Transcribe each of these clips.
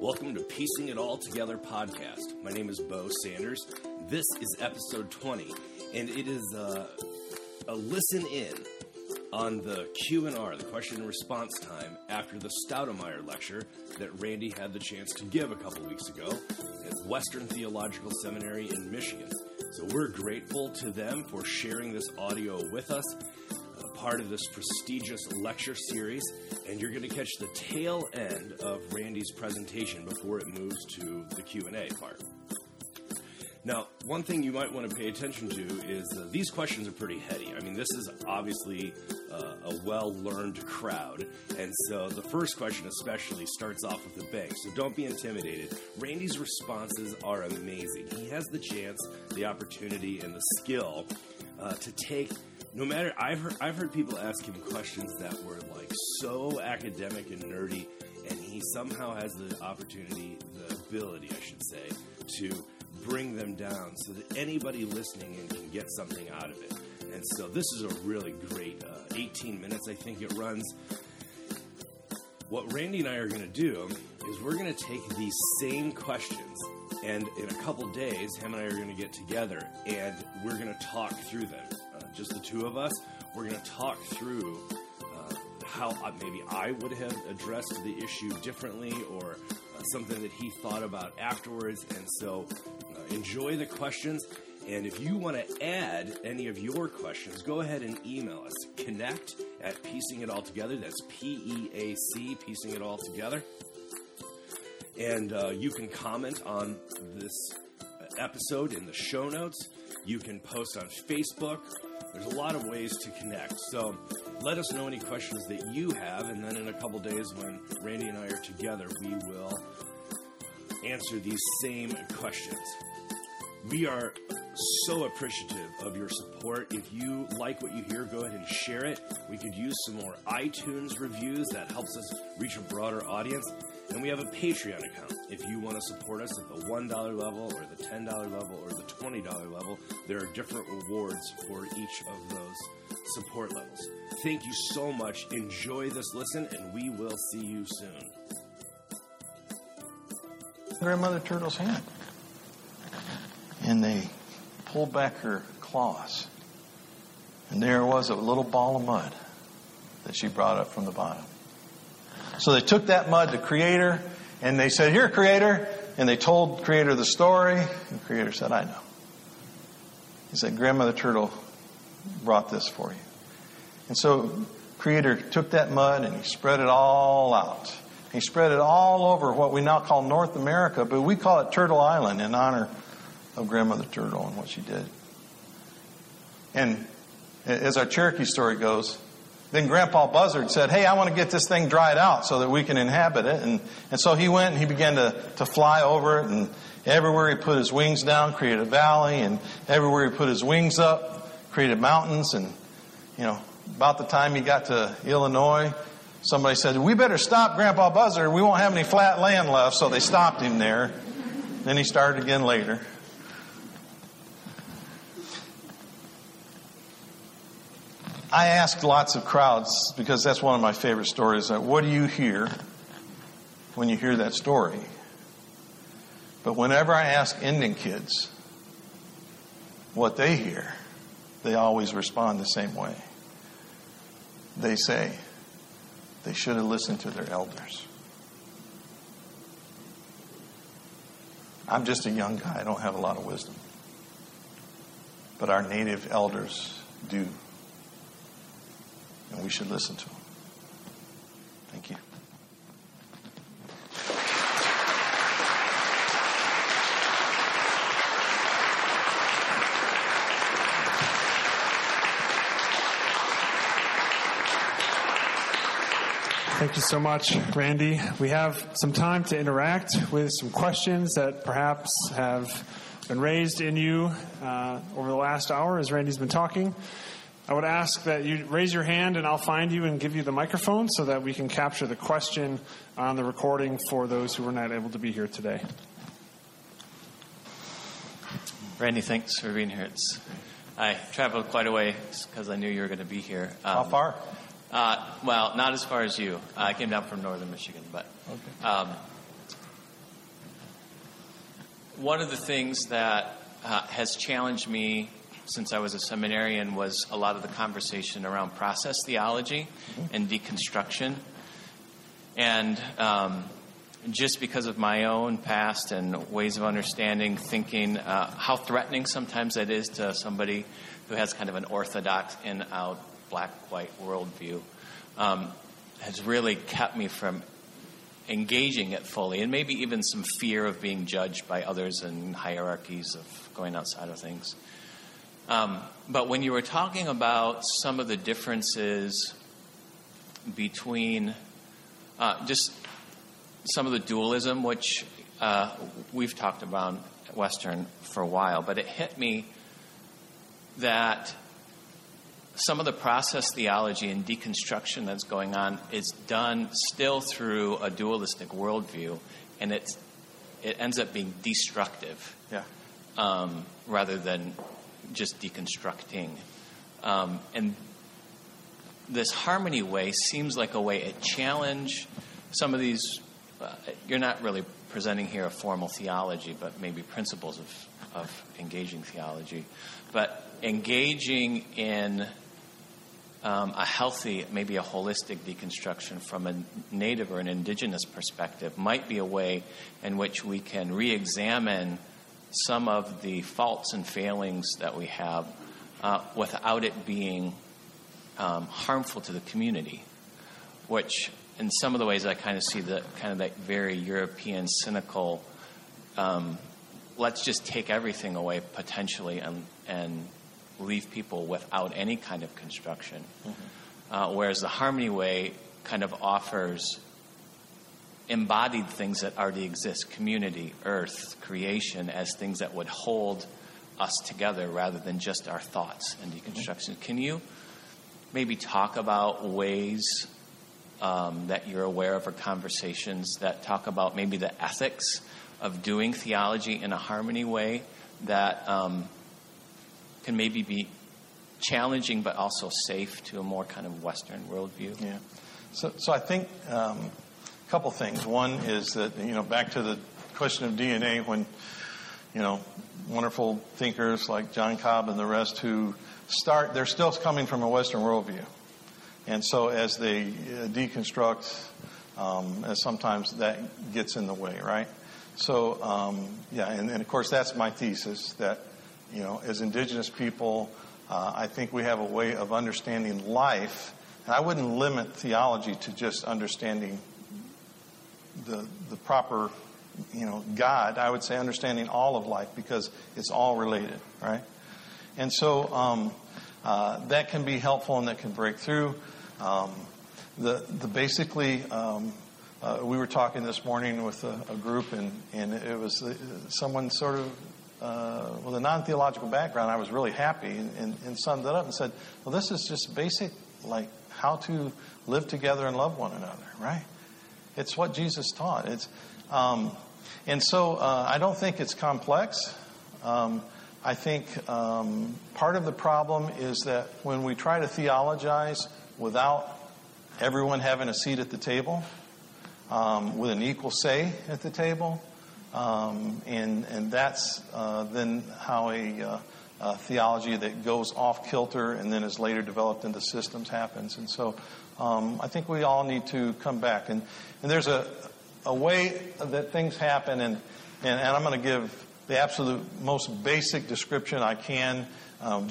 Welcome to Piecing It All Together podcast. My name is Bo Sanders. This is episode 20, and it is uh, a listen in on the Q&R, the question and response time, after the Staudemeyer lecture that Randy had the chance to give a couple weeks ago at Western Theological Seminary in Michigan. So we're grateful to them for sharing this audio with us, a part of this prestigious lecture series, and you're going to catch the tail end of Randy's presentation before it moves to the Q&A part. Now, one thing you might want to pay attention to is these questions are pretty heady. I mean, this is obviously uh, a well learned crowd. And so the first question, especially, starts off with a bang. So don't be intimidated. Randy's responses are amazing. He has the chance, the opportunity, and the skill uh, to take. No matter, I've heard, I've heard people ask him questions that were like so academic and nerdy, and he somehow has the opportunity, the ability, I should say, to bring them down so that anybody listening in can get something out of it. And so this is a really great uh, 18 minutes, I think it runs. What Randy and I are going to do is we're going to take these same questions, and in a couple days, him and I are going to get together and we're going to talk through them. Just the two of us. We're going to talk through uh, how uh, maybe I would have addressed the issue differently or uh, something that he thought about afterwards. And so uh, enjoy the questions. And if you want to add any of your questions, go ahead and email us. Connect at Piecing It All Together. That's P E A C, Piecing It All Together. And uh, you can comment on this episode in the show notes. You can post on Facebook. There's a lot of ways to connect. So let us know any questions that you have. And then in a couple days, when Randy and I are together, we will answer these same questions. We are so appreciative of your support. If you like what you hear, go ahead and share it. We could use some more iTunes reviews. That helps us reach a broader audience. And we have a Patreon account. If you want to support us at the $1 level or the $10 level or the $20 level, there are different rewards for each of those support levels. Thank you so much. Enjoy this listen, and we will see you soon. Grandmother Turtle's hand. And they pulled back her claws. And there was a little ball of mud that she brought up from the bottom. So they took that mud to Creator and they said, Here, Creator. And they told Creator the story. And Creator said, I know. He said, Grandmother Turtle brought this for you. And so Creator took that mud and he spread it all out. He spread it all over what we now call North America, but we call it Turtle Island in honor of Grandmother Turtle and what she did. And as our Cherokee story goes, then Grandpa Buzzard said, Hey, I want to get this thing dried out so that we can inhabit it. And, and so he went and he began to, to fly over it. And everywhere he put his wings down, created a valley. And everywhere he put his wings up, created mountains. And, you know, about the time he got to Illinois, somebody said, We better stop Grandpa Buzzard. We won't have any flat land left. So they stopped him there. Then he started again later. I ask lots of crowds because that's one of my favorite stories. What do you hear when you hear that story? But whenever I ask Indian kids what they hear, they always respond the same way. They say they should have listened to their elders. I'm just a young guy, I don't have a lot of wisdom. But our native elders do and we should listen to them. Thank you. Thank you so much, Randy. We have some time to interact with some questions that perhaps have been raised in you uh, over the last hour as Randy's been talking. I would ask that you raise your hand and I'll find you and give you the microphone so that we can capture the question on the recording for those who were not able to be here today. Randy, thanks for being here. It's, I traveled quite a way because I knew you were going to be here. Um, How far? Uh, well, not as far as you. I came down from northern Michigan, but okay. um, one of the things that uh, has challenged me since I was a seminarian was a lot of the conversation around process theology and deconstruction. And um, just because of my own past and ways of understanding, thinking, uh, how threatening sometimes that is to somebody who has kind of an orthodox in out black white worldview, um, has really kept me from engaging it fully, and maybe even some fear of being judged by others and hierarchies of going outside of things. Um, but when you were talking about some of the differences between uh, just some of the dualism, which uh, we've talked about Western for a while, but it hit me that some of the process theology and deconstruction that's going on is done still through a dualistic worldview, and it's, it ends up being destructive yeah. um, rather than just deconstructing. Um, and this harmony way seems like a way to challenge some of these. Uh, you're not really presenting here a formal theology, but maybe principles of, of engaging theology. But engaging in um, a healthy, maybe a holistic deconstruction from a native or an indigenous perspective might be a way in which we can re examine some of the faults and failings that we have uh, without it being um, harmful to the community, which in some of the ways I kind of see the kind of that very European cynical, um, let's just take everything away potentially and, and leave people without any kind of construction. Mm-hmm. Uh, whereas the Harmony Way kind of offers embodied things that already exist community, earth, creation as things that would hold us together rather than just our thoughts and deconstruction. Mm-hmm. Can you maybe talk about ways um, that you're aware of or conversations that talk about maybe the ethics of doing theology in a harmony way that um, can maybe be challenging but also safe to a more kind of Western worldview? Yeah. So, so I think um, couple things. One is that, you know, back to the question of DNA, when, you know, wonderful thinkers like John Cobb and the rest who start, they're still coming from a Western worldview. And so as they uh, deconstruct, um, as sometimes that gets in the way, right? So, um, yeah, and, and, of course that's my thesis that you know, as indigenous people, uh, I think we have a way of understanding life. And I wouldn't limit theology to just understanding the, the proper, you know, God. I would say understanding all of life because it's all related, right? And so um, uh, that can be helpful and that can break through. Um, the, the basically, um, uh, we were talking this morning with a, a group, and, and it was uh, someone sort of uh, with a non theological background, I was really happy and, and, and, summed it up and said, Well, this is just basic, like how to live together and love one another, right? It's what Jesus taught. It's, um, and so uh, I don't think it's complex. Um, I think um, part of the problem is that when we try to theologize without everyone having a seat at the table, um, with an equal say at the table, um, and, and that's uh, then how a, uh, a, theology that goes off kilter and then is later developed into systems happens. And so um, I think we all need to come back. And, and there's a, a way that things happen, and, and, and I'm going to give the absolute most basic description I can, um.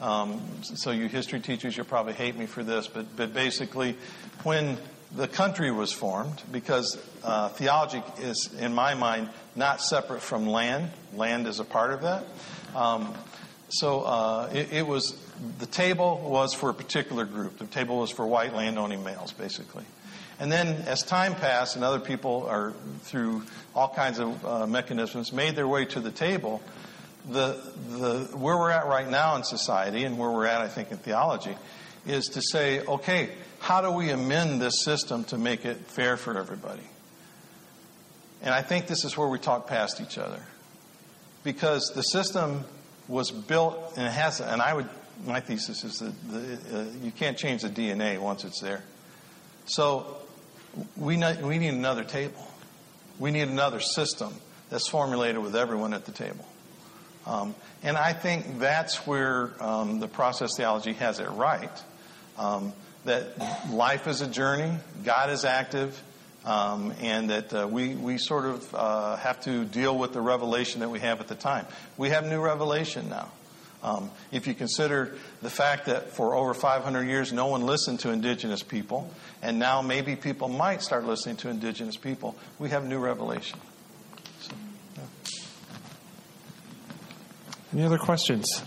Um, so, you history teachers, you'll probably hate me for this, but, but basically, when the country was formed because uh, theology is, in my mind, not separate from land. Land is a part of that. Um, so uh, it, it, was the table was for a particular group. The table was for white landowning males, basically. And then, as time passed, and other people are through all kinds of uh, mechanisms made their way to the table. The the where we're at right now in society, and where we're at, I think, in theology, is to say, okay, how do we amend this system to make it fair for everybody? And I think this is where we talk past each other. Because the system was built, and has, and I would, my thesis is that the, uh, you can't change the DNA once it's there. So we need, we need another table. We need another system that's formulated with everyone at the table. Um, and I think that's where um, the process theology has it right. Um, that life is a journey, God is active, um, and that uh, we, we sort of uh, have to deal with the revelation that we have at the time. We have new revelation now. Um, if you consider the fact that for over 500 years no one listened to indigenous people, and now maybe people might start listening to indigenous people, we have new revelation. So, yeah. Any other questions?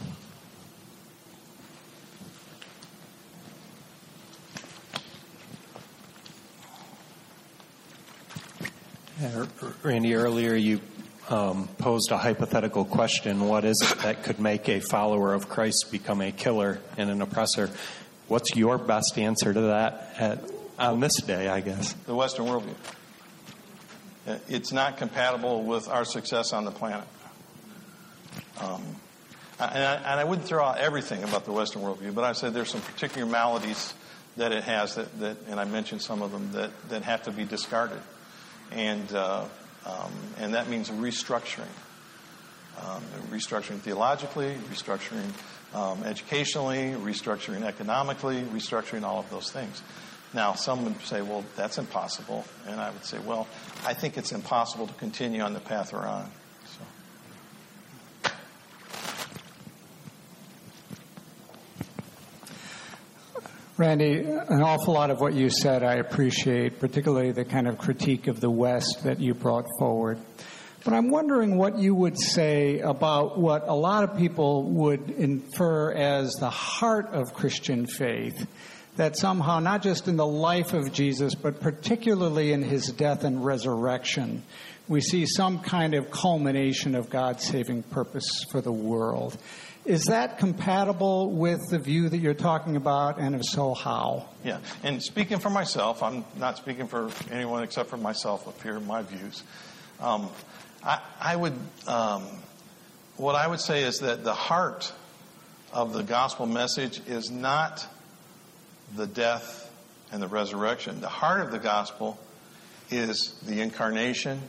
Randy, earlier you um, posed a hypothetical question. What is it that could make a follower of Christ become a killer and an oppressor? What's your best answer to that at, on this day, I guess? The Western worldview. Uh, it's not compatible with our success on the planet. Um, and, I, and I wouldn't throw out everything about the Western worldview, but I said there's some particular maladies that it has that, that and I mentioned some of them that, that have to be discarded. And uh, um, and that means restructuring. Um, restructuring theologically, restructuring um, educationally, restructuring economically, restructuring all of those things. Now, some would say, well, that's impossible. And I would say, well, I think it's impossible to continue on the path we're on. Randy, an awful lot of what you said I appreciate, particularly the kind of critique of the West that you brought forward. But I'm wondering what you would say about what a lot of people would infer as the heart of Christian faith. That somehow, not just in the life of Jesus, but particularly in his death and resurrection, we see some kind of culmination of God's saving purpose for the world. Is that compatible with the view that you're talking about, and if so, how? Yeah, and speaking for myself, I'm not speaking for anyone except for myself up here, my views. Um, I, I, would, um, what I would say is that the heart of the gospel message is not the death and the resurrection. The heart of the gospel is the incarnation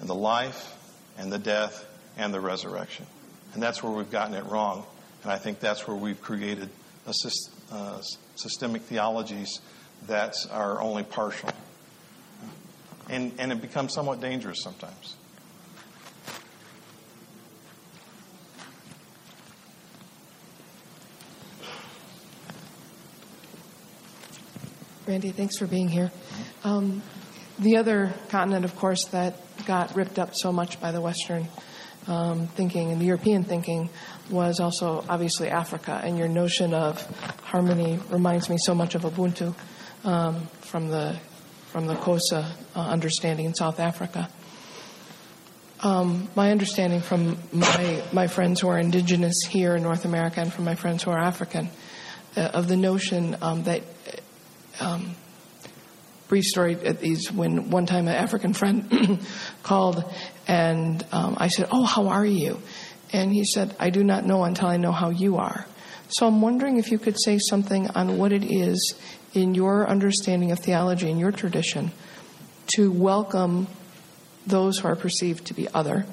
and the life and the death and the resurrection. And that's where we've gotten it wrong. And I think that's where we've created a, uh, systemic theologies that are only partial. And, and it becomes somewhat dangerous sometimes. Randy, thanks for being here. Um, the other continent, of course, that got ripped up so much by the Western um, thinking and the European thinking was also obviously Africa. And your notion of harmony reminds me so much of Ubuntu um, from the from the Xhosa uh, understanding in South Africa. Um, my understanding from my my friends who are indigenous here in North America and from my friends who are African uh, of the notion um, that um, brief story at these when one time an African friend called and um, I said, Oh, how are you? And he said, I do not know until I know how you are. So I'm wondering if you could say something on what it is in your understanding of theology, in your tradition, to welcome those who are perceived to be other,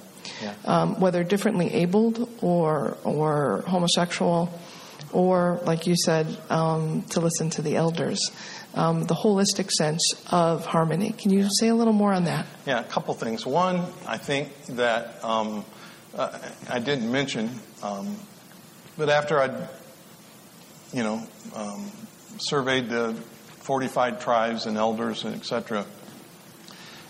yeah. um, whether differently abled or, or homosexual, or, like you said, um, to listen to the elders um, the holistic sense of harmony. Can you say a little more on that? Yeah, a couple things. One, I think that um, uh, I didn't mention, um, but after I, you know, um, surveyed the 45 tribes and elders and etc.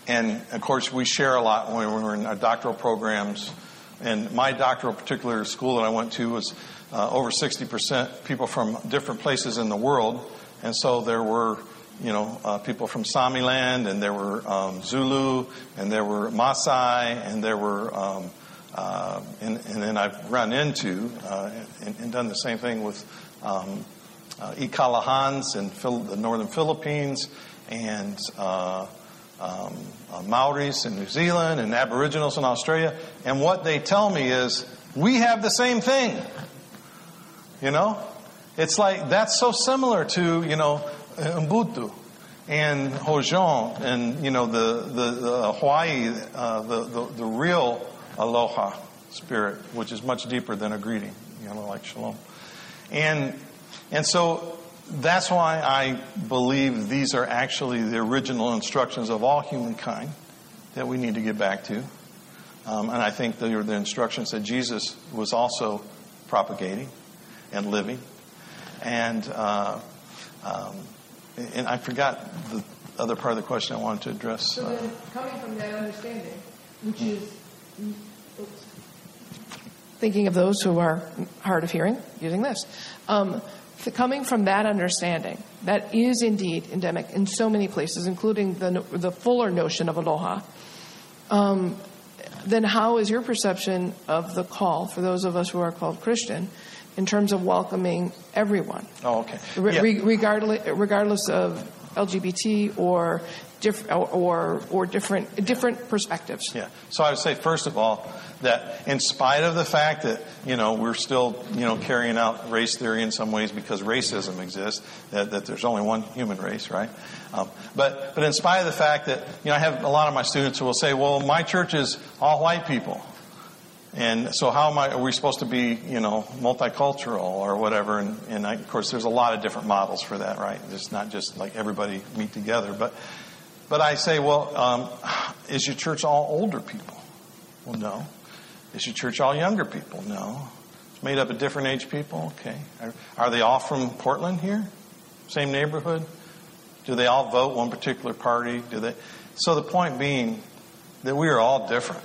And of course, we share a lot when we're in our doctoral programs. And my doctoral particular school that I went to was uh, over 60% people from different places in the world. And so there were, you know, uh, people from Sami land, and there were um, Zulu, and there were Maasai, and there were, um, uh, and, and, then I've run into uh, and, and, done the same thing with um, uh, Ikalahans in Phil- the northern Philippines, and uh, um, uh, Maoris in New Zealand, and Aboriginals in Australia. And what they tell me is, we have the same thing. You know, it's like that's so similar to, you know, Ubuntu. and Hojong and you know the the, the Hawaii uh, the, the the real aloha spirit, which is much deeper than a greeting, you know, like shalom, and and so that's why I believe these are actually the original instructions of all humankind that we need to get back to, um, and I think they are the instructions that Jesus was also propagating and living, and. Uh, um, and I forgot the other part of the question I wanted to address. So then, coming from that understanding, which is oops, thinking of those who are hard of hearing, using this, um, coming from that understanding, that is indeed endemic in so many places, including the the fuller notion of aloha. Um, then, how is your perception of the call for those of us who are called Christian? In terms of welcoming everyone, Oh, okay. Yeah. re- regardless, regardless of LGBT or diff- or or different different perspectives. Yeah. So I would say, first of all, that in spite of the fact that, you know, we're still, you know, carrying out race theory in some ways because racism exists, that, that there's only one human race, right? Um, but, but in spite of the fact that, you know, I have a lot of my students who will say, well, my church is all white people. And so how am I, are we supposed to be, you know, multicultural or whatever? And, and I, of course, there's a lot of different models for that, right? It's not just like everybody meet together. But, but I say, well, um, is your church all older people? Well, no. Is your church all younger people? No. It's made up of different age people? Okay. Are, are they all from Portland here? Same neighborhood? Do they all vote one particular party? Do they? So the point being that we are all different.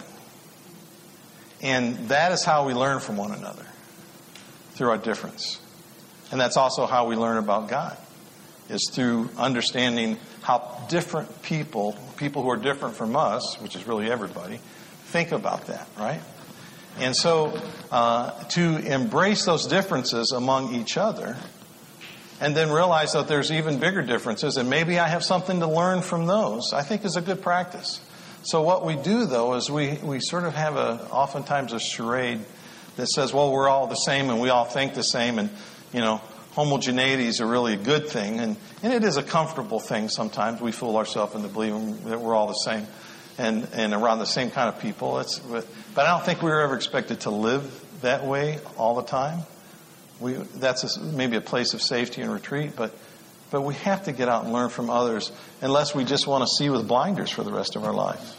And that is how we learn from one another through our difference. And that's also how we learn about God is through understanding how different people, people who are different from us, which is really everybody, think about that, right? And so uh, to embrace those differences among each other and then realize that there's even bigger differences and maybe I have something to learn from those, I think is a good practice. So what we do though is we, we sort of have a oftentimes a charade that says, well, we're all the same and we all think the same and, you know, homogeneity is a really good thing and, and it is a comfortable thing sometimes. We fool ourselves into believing that we're all the same and, and around the same kind of people. It's, but, but I don't think we were ever expected to live that way all the time. We, that's a, maybe a place of safety and retreat, but, but we have to get out and learn from others unless we just want to see with blinders for the rest of our life.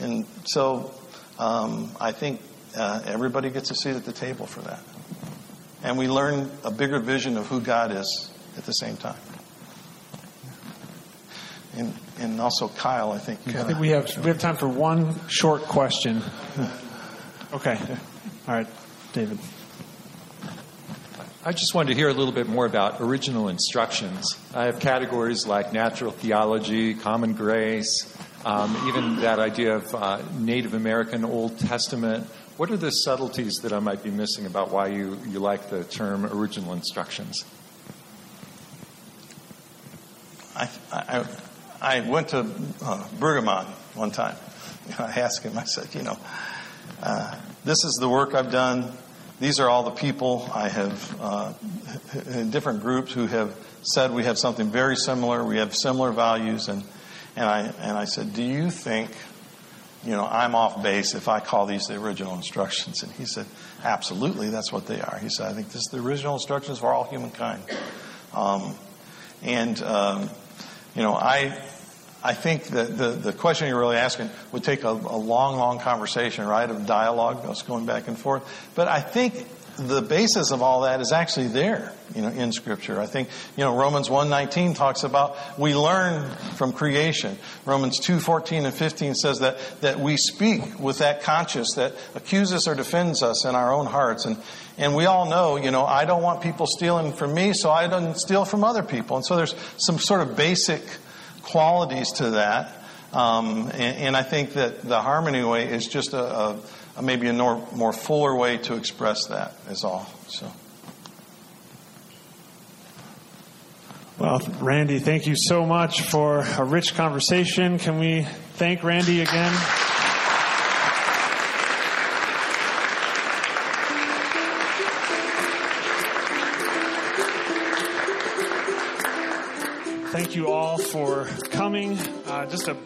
And so um, I think uh, everybody gets a seat at the table for that. And we learn a bigger vision of who God is at the same time. And, and also Kyle, I think. I think we have we have time for one short question. Okay. All right, David. I just wanted to hear a little bit more about original instructions. I have categories like natural theology, common grace, um, even that idea of uh, Native American Old Testament. What are the subtleties that I might be missing about why you, you like the term original instructions? I, I, I went to uh, one time. I asked him, I said, you know, uh, this is the work I've done. These are all the people I have uh, in different groups who have said we have something very similar. We have similar values, and and I and I said, do you think, you know, I'm off base if I call these the original instructions? And he said, absolutely, that's what they are. He said, I think this is the original instructions for all humankind. Um, and um, you know, I I think that the, the question you're really asking would take a, a long, long conversation, right, of dialogue, us going back and forth. But I think the basis of all that is actually there, you know, in Scripture. I think, you know, Romans 1.19 talks about we learn from creation. Romans 2.14 and 15 says that, that we speak with that conscience that accuses or defends us in our own hearts. And, and we all know, you know, I don't want people stealing from me, so I don't steal from other people. And so there's some sort of basic qualities to that. Um, and, and, I think that the harmony way is just a, a, a maybe a more, more, fuller way to express that is all. So. Well, Randy, thank you so much for a rich conversation. Can we thank Randy again? For coming. Uh, just a